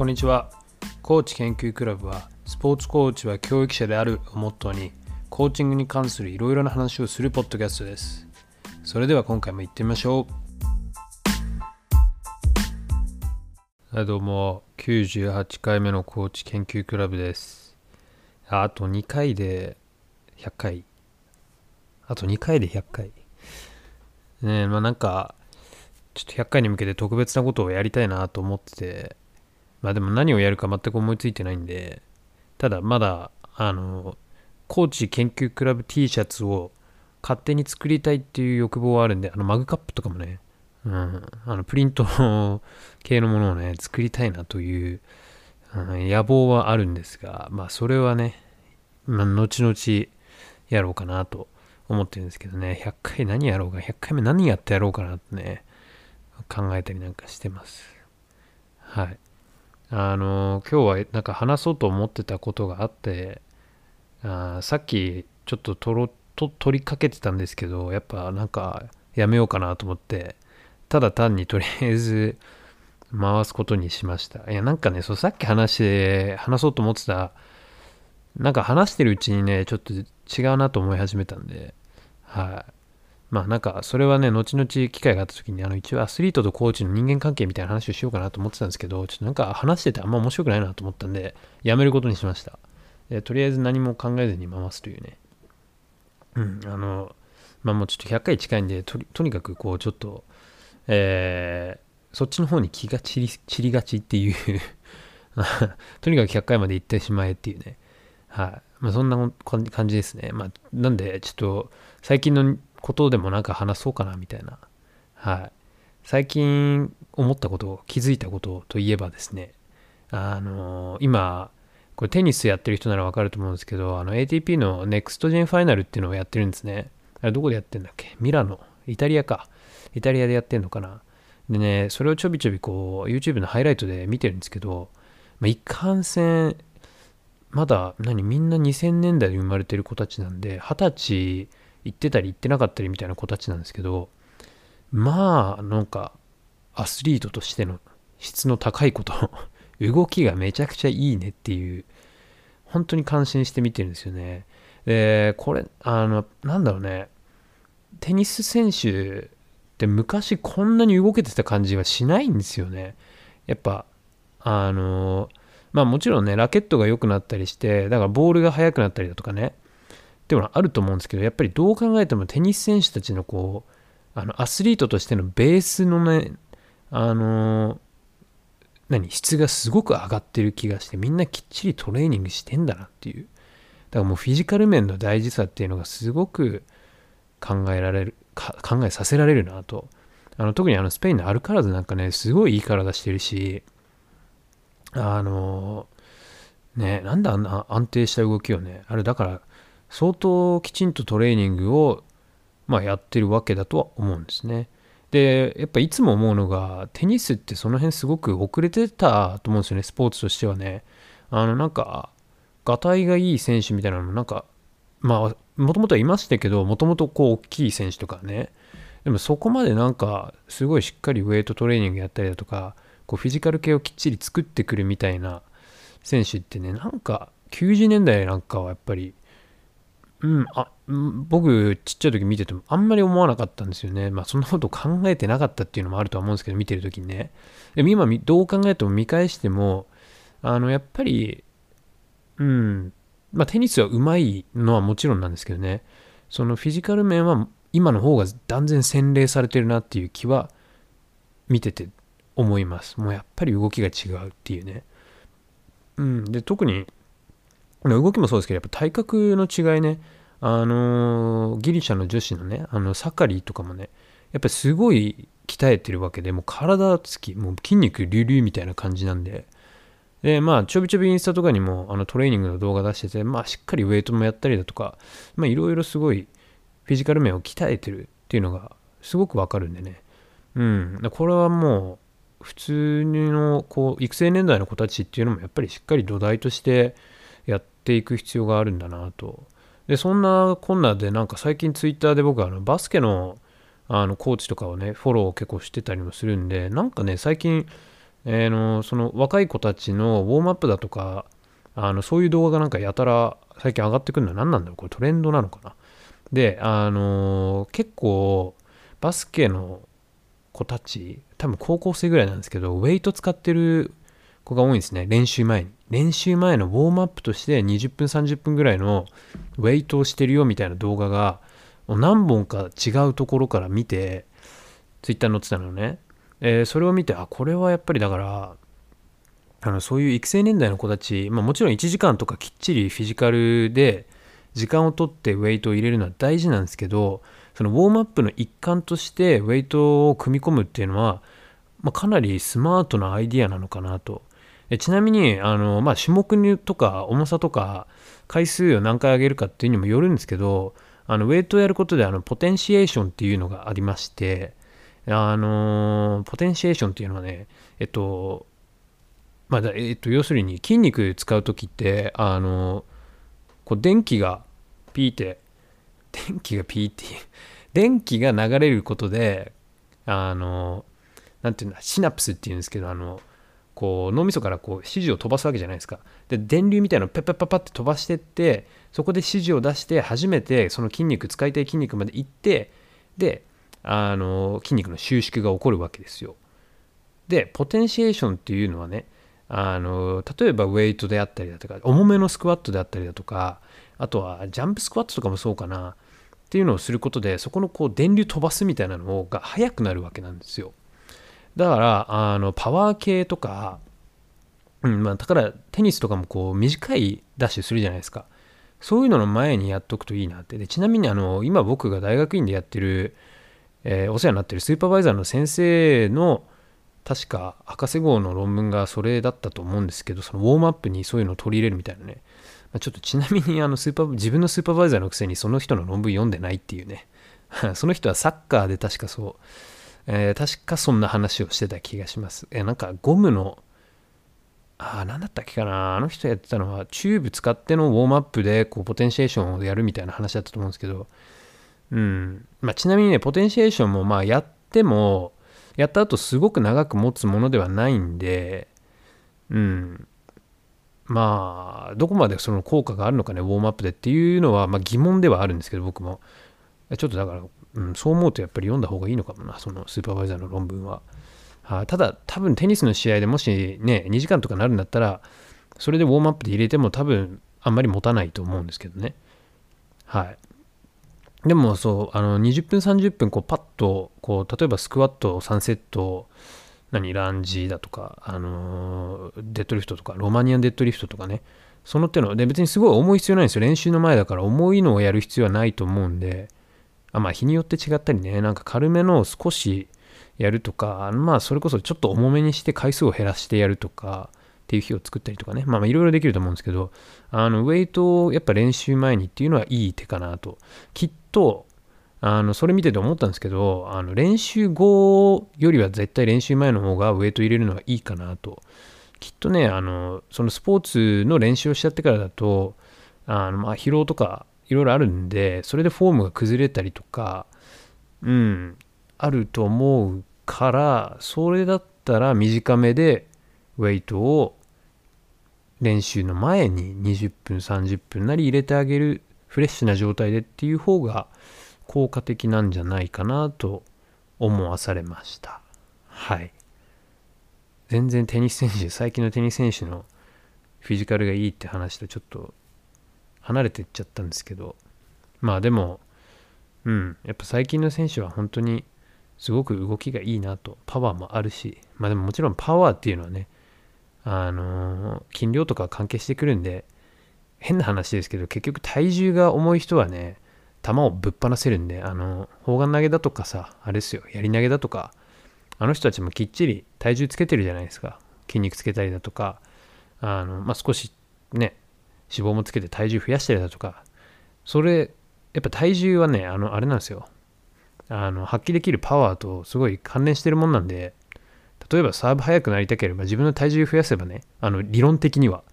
こんにちは。コーチ研究クラブはスポーツコーチは教育者であるをモットーにコーチングに関するいろいろな話をするポッドキャストです。それでは今回も行ってみましょう。はいどうも。98回目のコーチ研究クラブです。あと2回で100回。あと2回で100回。ねえまあなんかちょっと100回に向けて特別なことをやりたいなと思ってて、まあでも何をやるか全く思いついてないんで、ただまだ、あの、コーチ研究クラブ T シャツを勝手に作りたいっていう欲望はあるんで、あのマグカップとかもね、うん、あのプリント系のものをね、作りたいなという、うん、野望はあるんですが、まあそれはね、まあ、後々やろうかなと思ってるんですけどね、100回何やろうか、100回目何やってやろうかなってね、考えたりなんかしてます。はい。あの、今日はなんか話そうと思ってたことがあって、あさっきちょっととろと取りかけてたんですけど、やっぱなんかやめようかなと思って、ただ単にとりあえず 回すことにしました。いや、なんかね、そうさっき話して、話そうと思ってた、なんか話してるうちにね、ちょっと違うなと思い始めたんで、はい。まあなんかそれはね、後々機会があった時に、あの一応アスリートとコーチの人間関係みたいな話をしようかなと思ってたんですけど、ちょっとなんか話しててあんま面白くないなと思ったんで、やめることにしました。でとりあえず何も考えずに回すというね。うん、あの、まあもうちょっと100回近いんで、ととにかくこうちょっと、えー、そっちの方に気が散り散りがちっていう とにかく100回まで行ってしまえっていうね。はい。まあそんな感じですね。まあなんでちょっと最近のことでもなんか話そうかなみたいな。はい。最近思ったこと、気づいたことといえばですね、あのー、今、これテニスやってる人ならわかると思うんですけど、あの ATP の NEXT Gen ファイナルっていうのをやってるんですね。あれどこでやってんだっけ？ミラノ。イタリアか。イタリアでやってんのかな。でね、それをちょびちょびこう、YouTube のハイライトで見てるんですけど、まあ、一貫戦、まだ何みんな2000年代に生まれてる子たちなんで、20歳行ってたり行ってなかったりみたいな子たちなんですけどまあなんかアスリートとしての質の高いこと 動きがめちゃくちゃいいねっていう本当に感心して見てるんですよね。でこれあのなんだろうね。テニス選手って昔こんなに動けてた感じはしないんですよね。やっぱあのまあもちろんねラケットが良くなったりしてだからボールが速くなったりだとかね。っていうのはあると思うんですけどやっぱりどう考えてもテニス選手たちのこうあのアスリートとしてのベースのねあの何質がすごく上がってる気がしてみんなきっちりトレーニングしてんだなっていう。だからもうフィジカル面の大事さっていうのがすごく考えられる考えさせられるなと。あの特にあのスペインのアルカラズなんかねすごいいい体してるしあのねなんであんな安定した動きをねあれだから相当きちんとトレーニングを、まあ、やってるわけだとは思うんですね。でやっぱいつも思うのがテニスってその辺すごく遅れてたと思うんですよねスポーツとしてはね。あのなんかがたいがいい選手みたいなのもなんかまあもともとはいましたけどもともとこう大きい選手とかねでもそこまでなんかすごいしっかりウェイトトレーニングやったりだとかこうフィジカル系をきっちり作ってくるみたいな選手ってねなんか90年代なんかはやっぱりうん、あ僕ちっちゃい時見ててもあんまり思わなかったんですよね。まあそんなこと考えてなかったっていうのもあるとは思うんですけど見てる時にね。でも今どう考えても見返してもあのやっぱりうんまあテニスは上手いのはもちろんなんですけどねそのフィジカル面は今の方が断然洗練されてるなっていう気は見てて思います。もうやっぱり動きが違うっていうね。うん、で特に動きもそうですけど、やっぱ体格の違いね、あのギリシャの女子のね、あのサカリーとかもね、やっぱりすごい鍛えてるわけで、もう体つき、もう筋肉隆々みたいな感じなんで、で、まあ、ちょびちょびインスタとかにもあのトレーニングの動画出してて、まあ、しっかりウェイトもやったりだとか、まあ、いろいろすごいフィジカル面を鍛えてるっていうのがすごくわかるんでね。うん。これはもう、普通の、こう、育成年代の子たちっていうのもやっぱりしっかり土台として、ていく必要があるんだなと。で、そんなこんなで、なんか最近ツイッターで僕はあのバスケのあのコーチとかをね、フォローを結構してたりもするんで、なんかね、最近、えー、のその若い子たちのウォームアップだとかあのそういう動画がなんかやたら最近上がってくるのは何なんだろう？これトレンドなのかな？であのー、結構バスケの子たち多分高校生ぐらいなんですけどウェイト使ってる子が多いんですね。練習前に。練習前のウォームアップとして20分30分ぐらいのウェイトをしてるよみたいな動画が何本か違うところから見てツイッターに載ってたのね、えー、それを見てあこれはやっぱりだからあのそういう育成年代の子たち、まあ、もちろん1時間とかきっちりフィジカルで時間をとってウェイトを入れるのは大事なんですけどそのウォームアップの一環としてウェイトを組み込むっていうのは、まあ、かなりスマートなアイディアなのかなとえちなみにあの、まあ、種目とか重さとか回数を何回上げるかっていうにもよるんですけどあのウェイトをやることであのポテンシエーションっていうのがありましてあのポテンシエーションっていうのはねえっとまあ、えっと、要するに筋肉使う時ってあのこう電気がピーって電気がピーって電気が流れることであのなんていうんだシナプスっていうんですけどあのこう脳みそからこう指示を飛ばすわけじゃないですか。で電流みたいなのをペッペッパッパって飛ばしてってそこで指示を出して初めてその筋肉使いたい筋肉まで行ってであの筋肉の収縮が起こるわけですよ。でポテンシエーションっていうのはねあの例えばウェイトであったりだとか重めのスクワットであったりだとかあとはジャンプスクワットとかもそうかなっていうのをすることでそこのこう電流飛ばすみたいなのが速くなるわけなんですよ。だからあのパワー系とか、うんまあ、だからテニスとかもこう短いダッシュするじゃないですかそういうのの前にやっとくといいなってでちなみにあの今僕が大学院でやってる、えー、お世話になってるスーパーバイザーの先生の確か博士号の論文がそれだったと思うんですけど、そのウォームアップにそういうのを取り入れるみたいなね。まあ、ちょっとちなみにあのスーパー、自分のスーパーバイザーのくせにその人の論文読んでないっていうね。その人はサッカーで確かそう、えー、確かそんな話をしてた気がします。えー、なんかゴムの、ああ、なんだったっけかな。あの人やってたのは、チューブ使ってのウォームアップでこうポテンシエーションをやるみたいな話だったと思うんですけど、うん。まあ、ちなみにね、ポテンシエーションもまあやっても、やった後すごく長く持つものではないんで、うん。まあ、どこまでその効果があるのかね、ウォームアップでっていうのは、まあ、疑問ではあるんですけど、僕も。ちょっとだから、うん、そう思うとやっぱり読んだ方がいいのかもな、そのスーパーバイザーの論文は。はあ、ただ、多分テニスの試合でもしね、2時間とかなるんだったら、それでウォームアップで入れても多分あんまり持たないと思うんですけどね。はい。でもそう、あの、20分、30分、こう、パッと、こう、例えばスクワット3セット、何、ランジだとか、あのデッドリフトとか、ロマニアンデッドリフトとかね、その手の、で、別にすごい重い必要ないんですよ。練習の前だから重いのをやる必要はないと思うんで、あまあ、日によって違ったりね、なんか軽めのを少しやるとか、まあ、それこそちょっと重めにして回数を減らしてやるとか、っていう日を作ったりとかね、まあいろいろできると思うんですけど、あの、ウェイトをやっぱ練習前にっていうのはいい手かなと。きっと、あの、それ見てて思ったんですけど、あの、練習後よりは絶対練習前の方がウェイト入れるのはいいかなと。きっとね、あの、そのスポーツの練習をしちゃってからだと、あの、まあ、疲労とかいろいろあるんで、それでフォームが崩れたりとか、うん、あると思うから、それだったら短めでウェイトを練習の前に20分30分なり入れてあげるフレッシュな状態でっていう方が効果的なんじゃないかなと思わされました。はい。全然テニス選手最近のテニス選手のフィジカルがいいって話とちょっと離れていっちゃったんですけどまあでもうんやっぱ最近の選手は本当にすごく動きがいいなとパワーもあるしまあでももちろんパワーっていうのはねあの筋量とか関係してくるんで変な話ですけど結局体重が重い人はね球をぶっ放せるんであの砲丸投げだとかさあれですよやり投げだとかあの人たちもきっちり体重つけてるじゃないですか。筋肉つけたりだとかあの、まあ、少しね脂肪もつけて体重増やしたりだとか。それやっぱ体重はねあのあれなんですよ。あの発揮できるパワーとすごい関連してるもんなんで例えばサーブ速くなりたければ自分の体重増やせばね、あの理論的には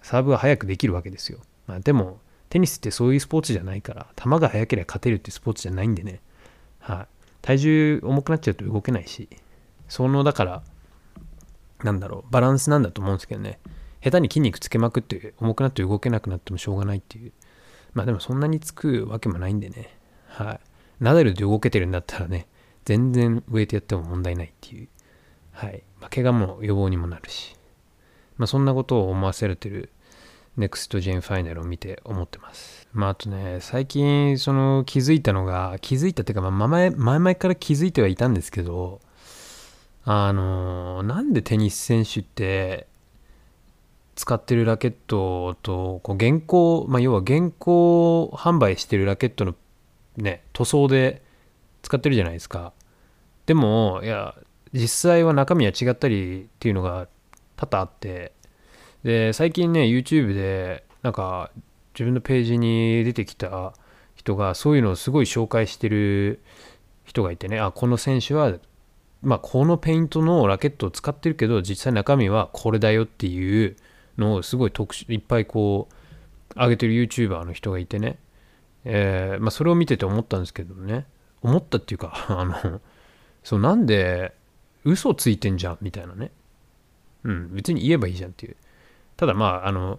サーブが速くできるわけですよ。まあ、でも、テニスってそういうスポーツじゃないから、球が速ければ勝てるってスポーツじゃないんでね。はい、体重重くなっちゃうと動けないし、その、だから、なんだろうバランスなんだと思うんですけどね。下手に筋肉つけまくって重くなって動けなくなってもしょうがないっていう。まあでもそんなにつくわけもないんでね。はい。ナダルで動けてるんだったらね全然ウェイトやっても問題ないっていう。はい、まあ、怪我も予防にもなるし。まあそんなことを思わせれてるネクストジェンファイナルを見て思ってます。まああとね最近その気づいたのが気づいたっていうか、まあ、前前々から気づいてはいたんですけどあのなんでテニス選手って使ってるラケットとこう現行、まあ、要は現行販売してるラケットのね塗装で使ってるじゃないですか。でもいや実際は中身は違ったりっていうのが多々あってで最近ね YouTube でなんか自分のページに出てきた人がそういうのをすごい紹介してる人がいてねあこの選手はまあこのペイントのラケットを使ってるけど実際中身はこれだよっていうのをすごい特殊いっぱいこう上げてる YouTuber の人がいてね、えー、まあ、それを見てて思ったんですけどね。思ったっていうか あのそうなんで嘘ついてんじゃんみたいなね。うん別に言えばいいじゃんっていう。ただまああの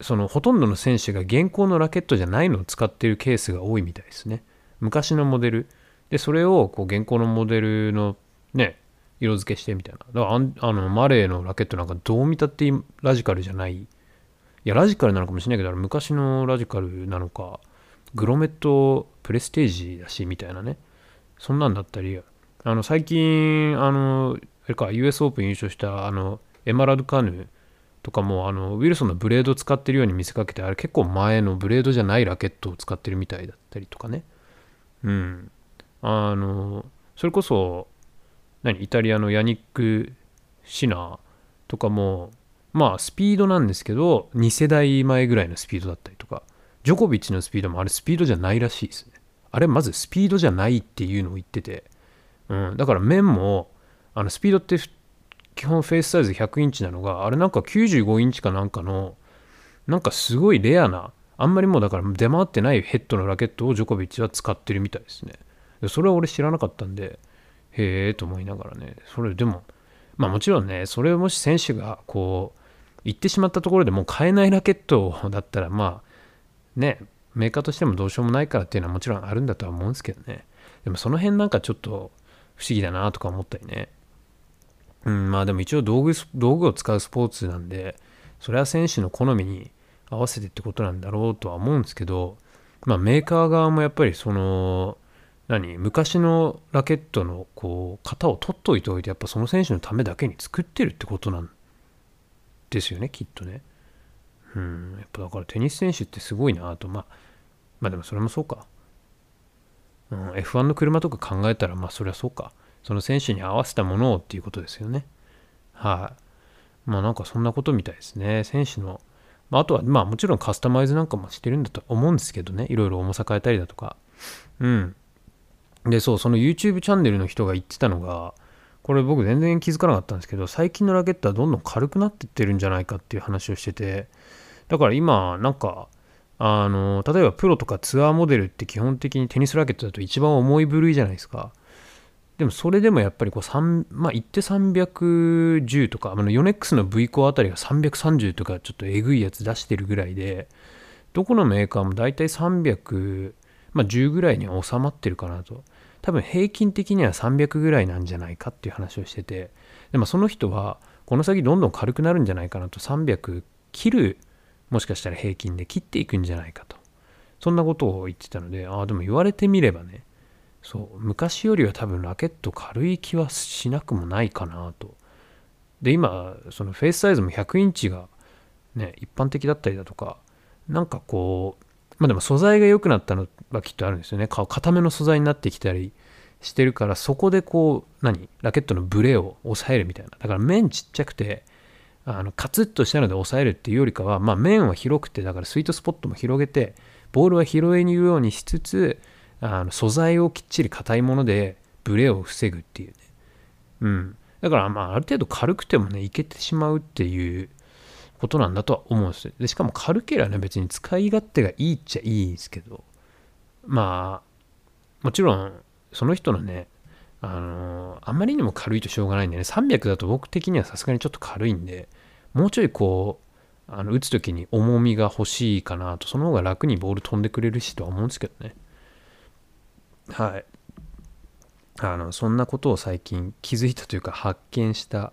そのほとんどの選手が現行のラケットじゃないのを使ってるケースが多いみたいですね。昔のモデル。でそれをこう現行のモデルのね色付けしてみたいな。だからあのマレーのラケットなんかどう見たってラジカルじゃない。いや、ラジカルなのかもしれないけど、昔のラジカルなのか、グロメットプレステージだし、みたいなね。そんなんだったり、あの、最近、あの、あれか、US オープン優勝した、あの、エマラドカヌーとかも、あの、ウィルソンのブレード使ってるように見せかけて、あれ結構前のブレードじゃないラケットを使ってるみたいだったりとかね。うん。あの、それこそ、何？イタリアのヤニック・シナーとかもまあスピードなんですけど2世代前ぐらいのスピードだったりとかジョコビッチのスピードもあれスピードじゃないらしいですね。あれまずスピードじゃないっていうのを言ってて、うん、だから面もあのスピードって基本フェイスサイズ100インチなのがあれなんか95インチかなんかのなんかすごいレアなあんまりもうだから出回ってないヘッドのラケットをジョコビッチは使ってるみたいですね。それは俺知らなかったんでへえと思いながらね。それでもまあもちろんねそれをもし選手がこう行ってしまったところでもう買えないラケットだったらまあねメーカーとしてもどうしようもないからっていうのはもちろんあるんだとは思うんですけどね。でもその辺なんかちょっと不思議だなとか思ったりね。うんまあでも一応道具道具を使うスポーツなんでそれは選手の好みに合わせてってことなんだろうとは思うんですけどまあメーカー側もやっぱりその何？昔のラケットのこう型を取っといておいてやっぱその選手のためだけに作ってるってことなんですよねきっとね。うんやっぱだからテニス選手ってすごいなと。まあまあでもそれもそうか、うん、F1 の車とか考えたらまあそりゃそうか。その選手に合わせたものをっていうことですよね。はい、まあなんかそんなことみたいですね。選手のまあ、あとはまあもちろんカスタマイズなんかもしてるんだと思うんですけどね。いろいろ重さ変えたりだとか。うん。で、そう、その YouTube チャンネルの人が言ってたのが、これ僕全然気づかなかったんですけど、最近のラケットはどんどん軽くなってってるんじゃないかっていう話をしてて、だから今、なんか、あの、例えばプロとかツアーモデルって基本的にテニスラケットだと一番重い部類じゃないですか。でもそれでもやっぱりこう3、まあ言って310とか、あのヨネックスの V コアあたりが330とかちょっとえぐいやつ出してるぐらいで、どこのメーカーも大体300ま10ぐらいに収まってるかなと。多分平均的には300ぐらいなんじゃないかっていう話をしててでもその人はこの先どんどん軽くなるんじゃないかなと300切るもしかしたら平均で切っていくんじゃないかとそんなことを言ってたのでああでも言われてみればねそう昔よりは多分ラケット軽い気はしなくもないかなと。で今そのフェイスサイズも100インチがね一般的だったりだとかなんかこうまあでも素材が良くなったのはきっとあるんですよね。硬めの素材になってきたりしてるから、そこでこう、何？ラケットのブレを抑えるみたいな。だから面ちっちゃくて、あのカツッとしたので抑えるっていうよりかは、まあ面は広くて、だからスイートスポットも広げて、ボールは拾えにるようにしつつ、あの素材をきっちり硬いものでブレを防ぐっていうね。うん。だからまあある程度軽くてもね、いけてしまうっていうことなんだとは思うんですよ。でしかも軽ければね、別に使い勝手がいいっちゃいいんですけど、まあ、もちろん、その人のね、あのあまりにも軽いとしょうがないんでね300だと僕的にはさすがにちょっと軽いんでもうちょいこうあの打つ時に重みが欲しいかなとその方が楽にボール飛んでくれるしとは思うんですけどね。はい。あのそんなことを最近気づいたというか発見した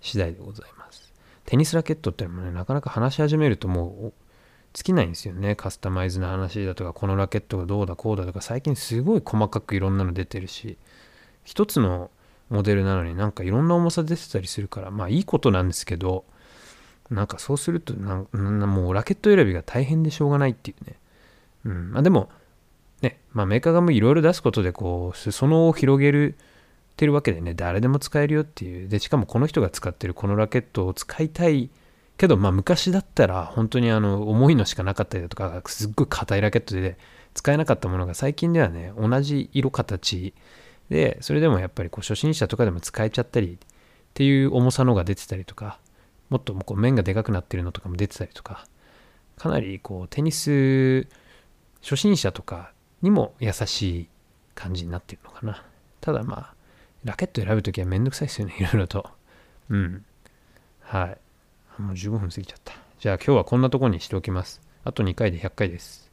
次第でございます。テニスラケットってのもねなかなか話し始めるともう尽きないんですよね。カスタマイズの話だとかこのラケットがどうだこうだとか。最近すごい細かくいろんなの出てるし一つのモデルなのになんかいろんな重さ出てたりするからまあいいことなんですけどなんかそうするとなんもうラケット選びが大変でしょうがないっていうね。うん。まあでもねまあメーカーがもういろいろ出すことでこう裾野を広げるてるわけでね誰でも使えるよっていう。でしかもこの人が使ってるこのラケットを使いたい。けどまあ昔だったら本当にあの重いのしかなかったりだとかすっごい硬いラケットで使えなかったものが最近ではね同じ色形。でそれでもやっぱりこう初心者とかでも使えちゃったりっていう重さのが出てたりとかもっとこう面がでかくなってるのとかも出てたりとかかなりこうテニス初心者とかにも優しい感じになってるのかな。ただまあラケット選ぶときはめんどくさいですよね いろいろと。うん。はい。もう15分過ぎちゃった。じゃあ今日はこんなとこにしておきます。あと2回で100回です。